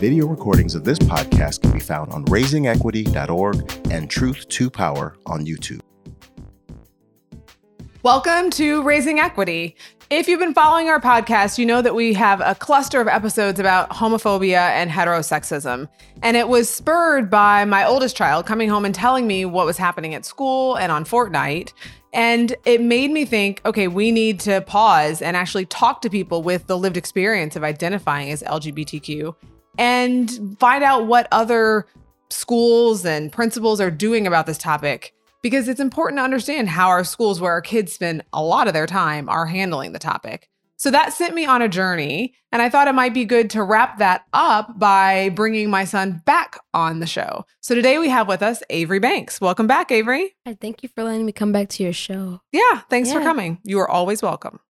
Video recordings of this podcast can be found on raisingequity.org and Truth to Power on YouTube. Welcome to Raising Equity. If you've been following our podcast, you know that we have a cluster of episodes about homophobia and heterosexism. And it was spurred by my oldest child coming home and telling me what was happening at school and on Fortnite. And it made me think okay, we need to pause and actually talk to people with the lived experience of identifying as LGBTQ and find out what other schools and principals are doing about this topic because it's important to understand how our schools, where our kids spend a lot of their time, are handling the topic. So that sent me on a journey, and I thought it might be good to wrap that up by bringing my son back on the show. So today we have with us Avery Banks. Welcome back, Avery. Hi, thank you for letting me come back to your show. Yeah, thanks for coming. You are always welcome.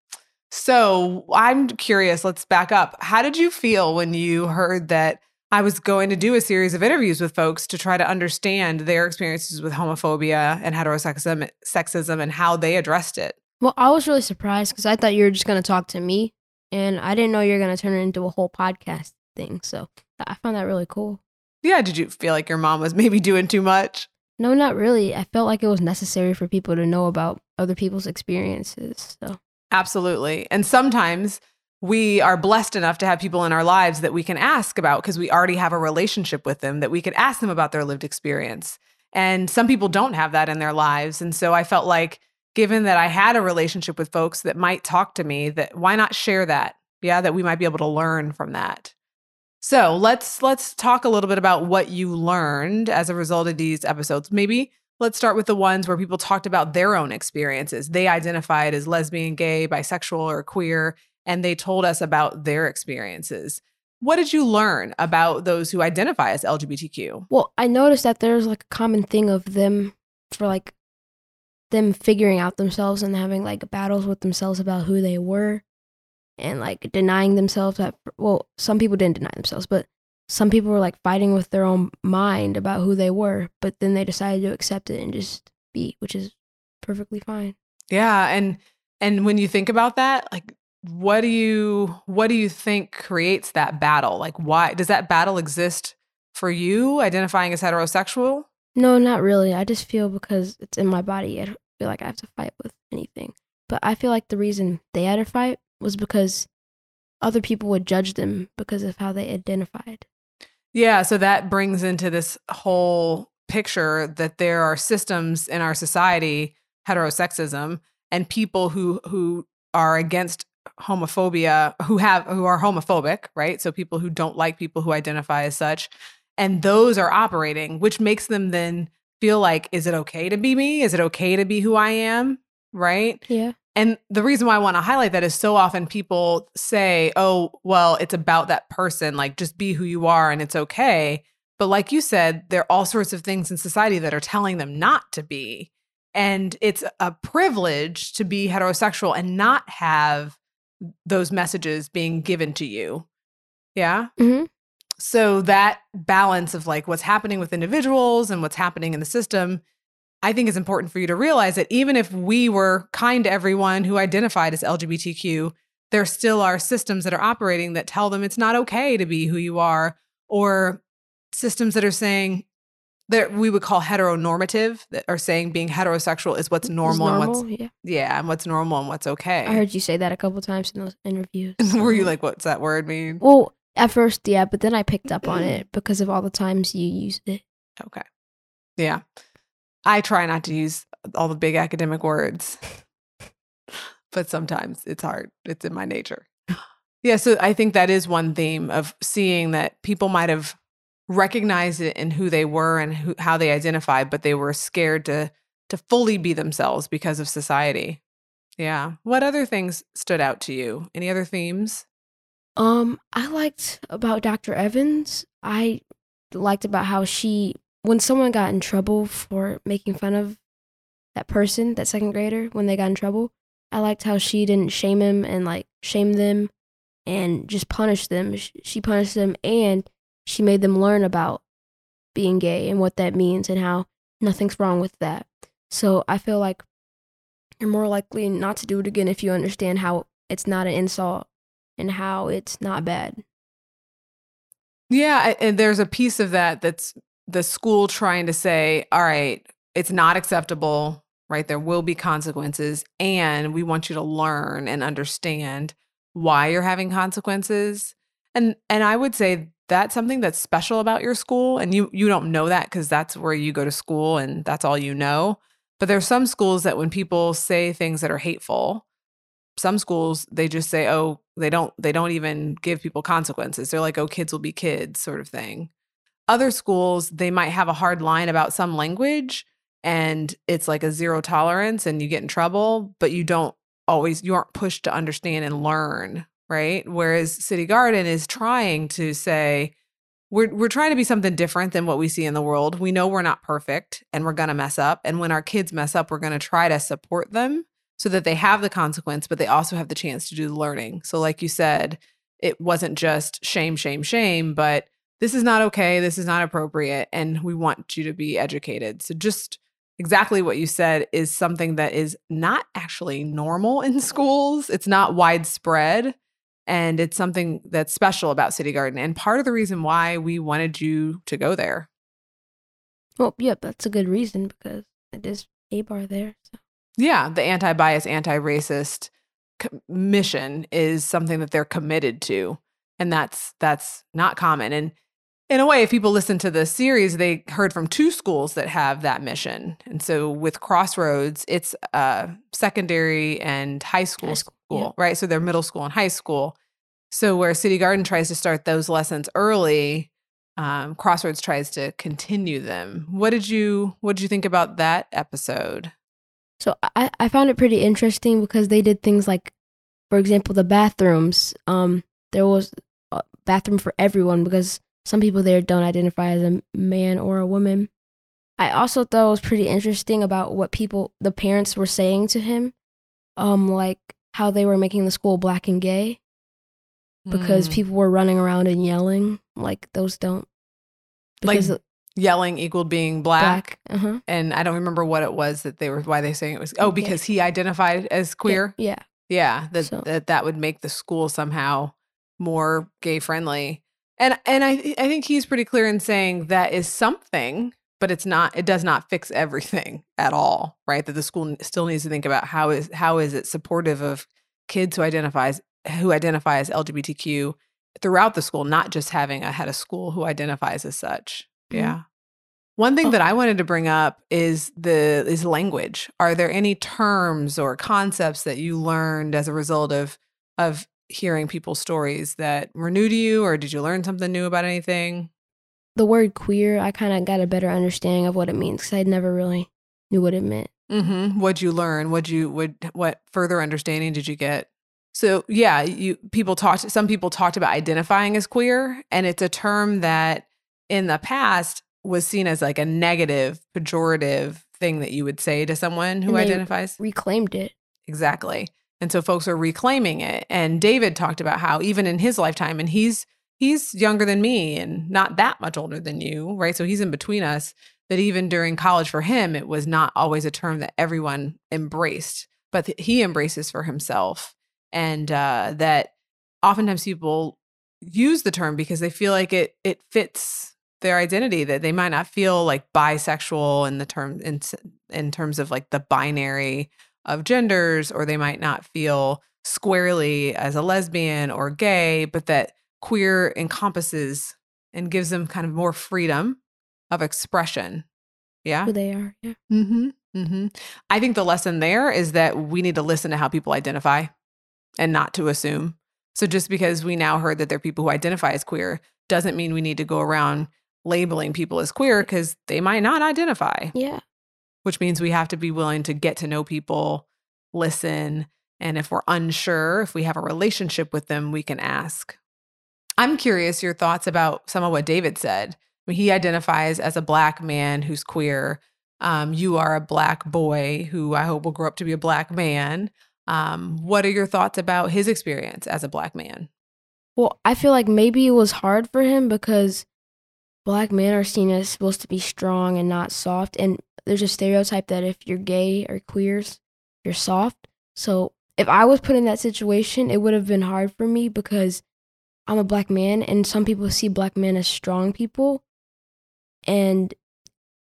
So I'm curious, let's back up. How did you feel when you heard that I was going to do a series of interviews with folks to try to understand their experiences with homophobia and heterosexism sexism and how they addressed it? Well, I was really surprised because I thought you were just going to talk to me, and I didn't know you were going to turn it into a whole podcast thing. So I found that really cool. Yeah, did you feel like your mom was maybe doing too much? No, not really. I felt like it was necessary for people to know about other people's experiences. So Absolutely. And sometimes we are blessed enough to have people in our lives that we can ask about because we already have a relationship with them that we could ask them about their lived experience. And some people don't have that in their lives. And so I felt like given that I had a relationship with folks that might talk to me, that why not share that? Yeah, that we might be able to learn from that. So let's let's talk a little bit about what you learned as a result of these episodes. Maybe let's start with the ones where people talked about their own experiences. They identified as lesbian, gay, bisexual, or queer, and they told us about their experiences. What did you learn about those who identify as LGBTQ? Well, I noticed that there's like a common thing of them for like them figuring out themselves and having like battles with themselves about who they were and like denying themselves that well, some people didn't deny themselves, but some people were like fighting with their own mind about who they were, but then they decided to accept it and just be, which is perfectly fine. Yeah, and and when you think about that, like what do you what do you think creates that battle? Like why does that battle exist for you identifying as heterosexual? No, not really. I just feel because it's in my body, I feel like I have to fight with anything. But I feel like the reason they had to fight was because other people would judge them because of how they identified. Yeah, so that brings into this whole picture that there are systems in our society, heterosexism, and people who who are against homophobia, who have who are homophobic, right? So people who don't like people who identify as such, and those are operating, which makes them then feel like is it okay to be me? Is it okay to be who I am? Right? Yeah. And the reason why I want to highlight that is so often people say, oh, well, it's about that person, like just be who you are and it's okay. But like you said, there are all sorts of things in society that are telling them not to be. And it's a privilege to be heterosexual and not have those messages being given to you. Yeah. Mhm. So that balance of like what's happening with individuals and what's happening in the system I think is important for you to realize that even if we were kind to everyone who identified as LGBTQ, there still are systems that are operating that tell them it's not okay to be who you are, or systems that are saying that we would call heteronormative, that are saying being heterosexual is what's It's normal, and what's yeah. yeah, and what's normal and what's okay. I heard you say that a couple times in those interviews. Were you like, what's that word mean? Well, at first, yeah, but then I picked up on mm. it because of all the times you used it. Okay. Yeah. I try not to use all the big academic words, but sometimes it's hard. It's in my nature. Yeah. So I think that is one theme of seeing that people might have recognized it in who they were and who, how they identified, but they were scared to to fully be themselves because of society. Yeah. What other things stood out to you? Any other themes? Um, I liked about Dr. Evans. I liked about how she, when someone got in trouble for making fun of that person, that second grader, when they got in trouble, I liked how she didn't shame him and like shame them and just punish them. She punished them and she made them learn about being gay and what that means and how nothing's wrong with that. So I feel like you're more likely not to do it again if you understand how it's not an insult and how it's not bad. Yeah, and there's a piece of that that's the school trying to say, all right, it's not acceptable, right? There will be consequences, and we want you to learn and understand why you're having consequences. And and I would say that's something that's special about your school and you you don't know that cuz that's where you go to school and that's all you know. But there's some schools that when people say things that are hateful, some schools they just say, "Oh, they don't they don't even give people consequences." They're like, "Oh, kids will be kids," sort of thing. Other schools, they might have a hard line about some language and it's like a zero tolerance and you get in trouble, but you don't always you aren't pushed to understand and learn, right? Whereas City Garden is trying to say we're we're trying to be something different than what we see in the world. We know we're not perfect and we're going to mess up, and when our kids mess up, we're going to try to support them so that they have the consequence, but they also have the chance to do the learning. So like you said, it wasn't just shame, shame, shame, but this is not okay, this is not appropriate and we want you to be educated. So just exactly what you said is something that is not actually normal in schools. It's not widespread. And it's something that's special about City Garden. And part of the reason why we wanted you to go there. Well, yeah, that's a good reason because it is a bar there. So. Yeah, the anti bias, anti racist mission is something that they're committed to. And that's that's not common. And in a way, if people listen to the series, they heard from two schools that have that mission. And so with Crossroads, it's uh, secondary and high school, high school, school yeah. right? So they're middle school and high school. So where City Garden tries to start those lessons early, um, Crossroads tries to continue them. What did you What did you think about that episode? So I I found it pretty interesting because they did things like, for example, the bathrooms. Um, there was a bathroom for everyone because some people there don't identify as a man or a woman. I also thought it was pretty interesting about what people, the parents were saying to him, um, like how they were making the school black and gay because mm. people were running around and yelling. Like those don't. Like yelling equaled being black. black uh-huh. And I don't remember what it was that they were, why they saying it was, oh, because yeah. he identified as queer. Yeah. Yeah. That, so. that that would make the school somehow more gay friendly. And and I I think he's pretty clear in saying that is something, but it's not it does not fix everything at all, right? That the school still needs to think about how is how is it supportive of kids who identifies who identify as LGBTQ throughout the school, not just having a head of school who identifies as such. Yeah. One thing oh. that I wanted to bring up is the is language. Are there any terms or concepts that you learned as a result of of hearing people's stories that were new to you, or did you learn something new about anything? The word queer, I kind of got a better understanding of what it means because I never really knew what it meant. Mm-hmm. What'd you learn? What'd you what what further understanding did you get? So yeah, you people talked. Some people talked about identifying as queer, and it's a term that in the past was seen as like a negative, pejorative thing that you would say to someone who identifies. Reclaimed it exactly. And so folks are reclaiming it. And David talked about how even in his lifetime, and he's he's younger than me and not that much older than you, right? So he's in between us. That even during college for him, it was not always a term that everyone embraced, but he embraces for himself. And uh, that oftentimes people use the term because they feel like it it fits their identity that they might not feel like bisexual in the term in in terms of like the binary of genders, or they might not feel squarely as a lesbian or gay, but that queer encompasses and gives them kind of more freedom of expression. Yeah. Who they are. Yeah. Mm-hmm. Mm-hmm. I think the lesson there is that we need to listen to how people identify and not to assume. So just because we now heard that there are people who identify as queer doesn't mean we need to go around labeling people as queer because they might not identify. Yeah which means we have to be willing to get to know people, listen, and if we're unsure, if we have a relationship with them, we can ask. I'm curious your thoughts about some of what David said. I mean, he identifies as a black man who's queer. Um, you are a black boy who I hope will grow up to be a black man. Um, what are your thoughts about his experience as a black man? Well, I feel like maybe it was hard for him because black men are seen as supposed to be strong and not soft. And there's a stereotype that if you're gay or queers, you're soft. So if I was put in that situation, it would have been hard for me because I'm a black man and some people see black men as strong people. And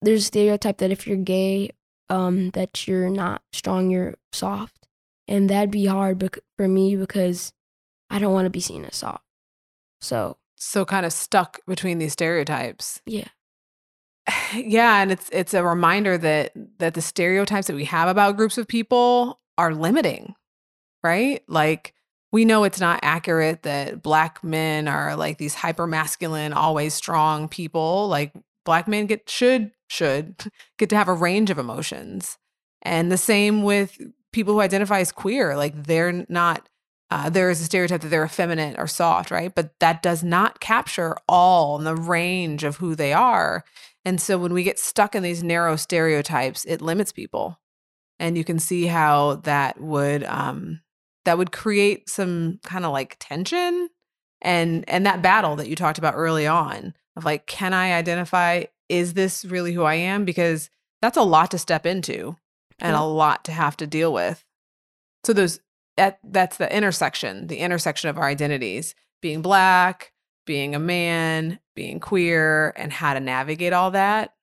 there's a stereotype that if you're gay, um, that you're not strong, you're soft. And that'd be hard bec- for me because I don't want to be seen as soft. So, So kind of stuck between these stereotypes. yeah. yeah, and it's it's a reminder that that the stereotypes that we have about groups of people are limiting, right? Like we know it's not accurate that black men are like these hyper masculine, always strong people. Like black men get should should get to have a range of emotions. And the same with people who identify as queer, like they're not uh, there is a stereotype that they're effeminate or soft, right? But that does not capture all the range of who they are. And so when we get stuck in these narrow stereotypes, it limits people. And you can see how that would um that would create some kind of like tension and and that battle that you talked about early on of like can I identify is this really who I am because that's a lot to step into and a lot to have to deal with. So those that that's the intersection, the intersection of our identities, being black, being a man, being queer, and how to navigate all that.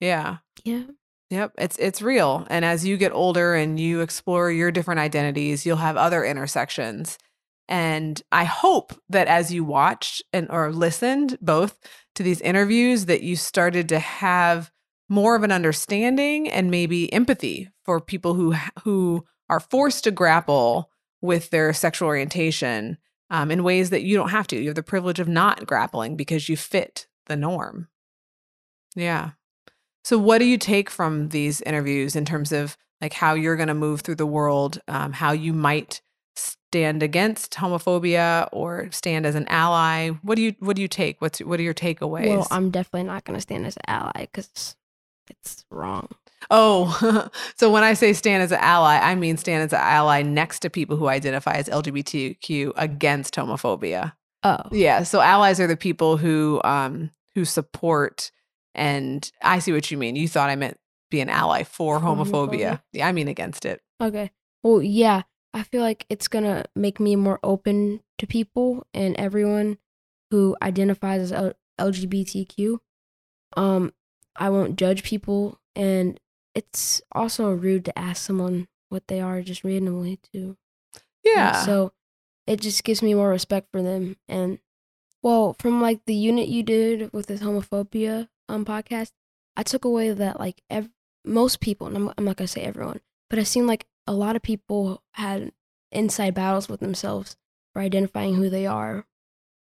Yeah. Yeah. Yep, it's it's real. And as you get older and you explore your different identities, you'll have other intersections. And I hope that as you watched and or listened both to these interviews that you started to have more of an understanding and maybe empathy for people who who are forced to grapple with their sexual orientation um, in ways that you don't have to. You have the privilege of not grappling because you fit the norm. Yeah. So, what do you take from these interviews in terms of like how you're going to move through the world, um, how you might stand against homophobia or stand as an ally? What do you What do you take? What's what are your takeaways? Well, I'm definitely not going to stand as an ally because it's wrong. Oh, so when I say stand as an ally, I mean stand as an ally next to people who identify as LGBTQ against homophobia. Oh. Yeah. So allies are the people who um who support and I see what you mean. You thought I meant be an ally for homophobia. homophobia? Yeah, I mean against it. Okay. Well, yeah, I feel like it's gonna make me more open to people and everyone who identifies as L- LGBTQ. Um, I won't judge people, and it's also rude to ask someone what they are just randomly too. And Yeah. So it just gives me more respect for them. And well, from like the unit you did with this homophobia um podcast, I took away that like ev- most people, and I'm, I'm not gonna say everyone, but it seemed like a lot of people had inside battles with themselves for identifying who they are.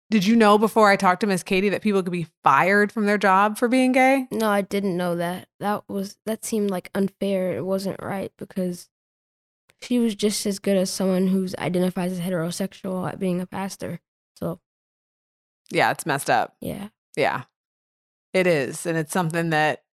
Did you know before I talked to Miss Katie that people could be fired from their job for being gay? No, I didn't know that. That was that seemed like unfair. It wasn't right because she was just as good as someone who's identifies as heterosexual at being a pastor. So Yeah, it's messed up. yeah. Yeah. It is. And it's something that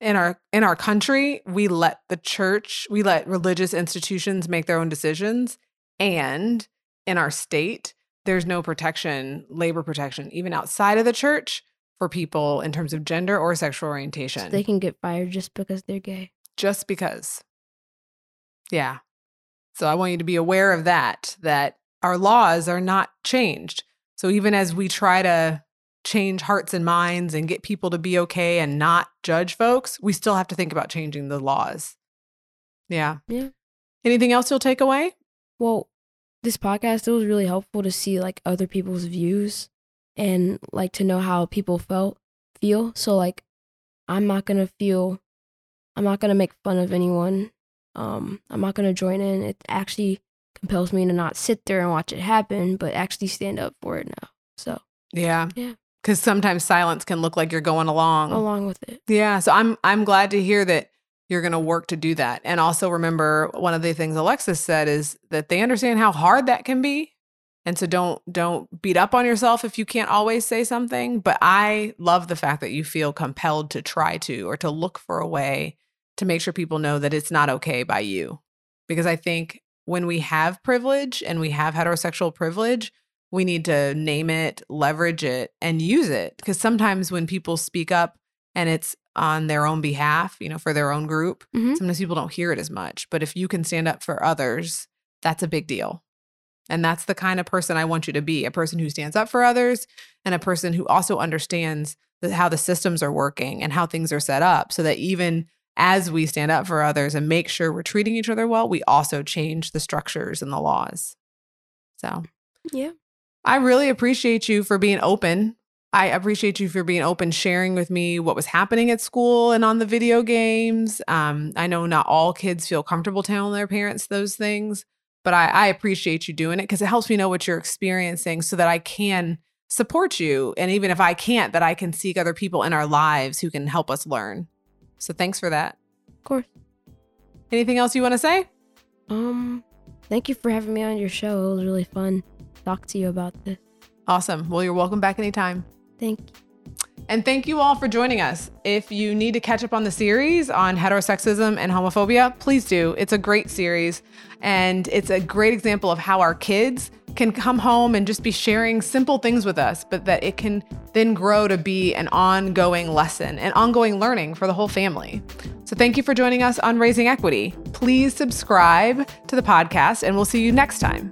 in our in our country, we let the church, we let religious institutions make their own decisions. And in our state, there's no protection, labor protection, even outside of the church for people in terms of gender or sexual orientation. They can get fired just because they're gay. just because. Yeah. So I want you to be aware of that, that our laws are not changed. So even as we try to change hearts and minds and get people to be okay and not judge folks, we still have to think about changing the laws. Yeah. Yeah. Anything else you'll take away? Well, this podcast it was really helpful to see like other people's views and like to know how people felt feel. So like I'm not gonna feel I'm not gonna make fun of anyone. Um I'm not gonna join in. It actually compels me to not sit there and watch it happen, but actually stand up for it now. So Yeah. Yeah. Because sometimes silence can look like you're going along. along with it. Yeah, so I'm I'm glad to hear that you're going to work to do that. And also remember one of the things Alexis said is that they understand how hard that can be. And so don't don't beat up on yourself if you can't always say something, but I love the fact that you feel compelled to try to or to look for a way to make sure people know that it's not okay by you. Because I think when we have privilege and we have heterosexual privilege, we need to name it, leverage it, and use it. Because sometimes when people speak up and it's on their own behalf, you know, for their own group, Mhm. sometimes people don't hear it as much. But if you can stand up for others That's a big deal. And that's the kind of person I want you to be a person who stands up for others and a person who also understands the, how the systems are working and how things are set up so that even as we stand up for others and make sure we're treating each other well, we also change the structures and the laws. So, Yeah. I really appreciate you for being open. I appreciate you for being open, sharing with me what was happening at school and on the video games. Um, I know not all kids feel comfortable telling their parents those things, but I, I appreciate you doing it because it helps me know what you're experiencing so that I can support you. And even if I can't, that I can seek other people in our lives who can help us learn. So thanks for that. Of course. Anything else you want to say? Um, thank you for having me on your show. It was really fun to talk to you about this. Awesome. Well, you're welcome back anytime. Thank you. And thank you all for joining us. If you need to catch up on the series on heterosexism and homophobia, please do. It's a great series. And it's a great example of how our kids can come home and just be sharing simple things with us, but that it can then grow to be an ongoing lesson and ongoing learning for the whole family. So thank you for joining us on Raising Equity. Please subscribe to the podcast, and we'll see you next time.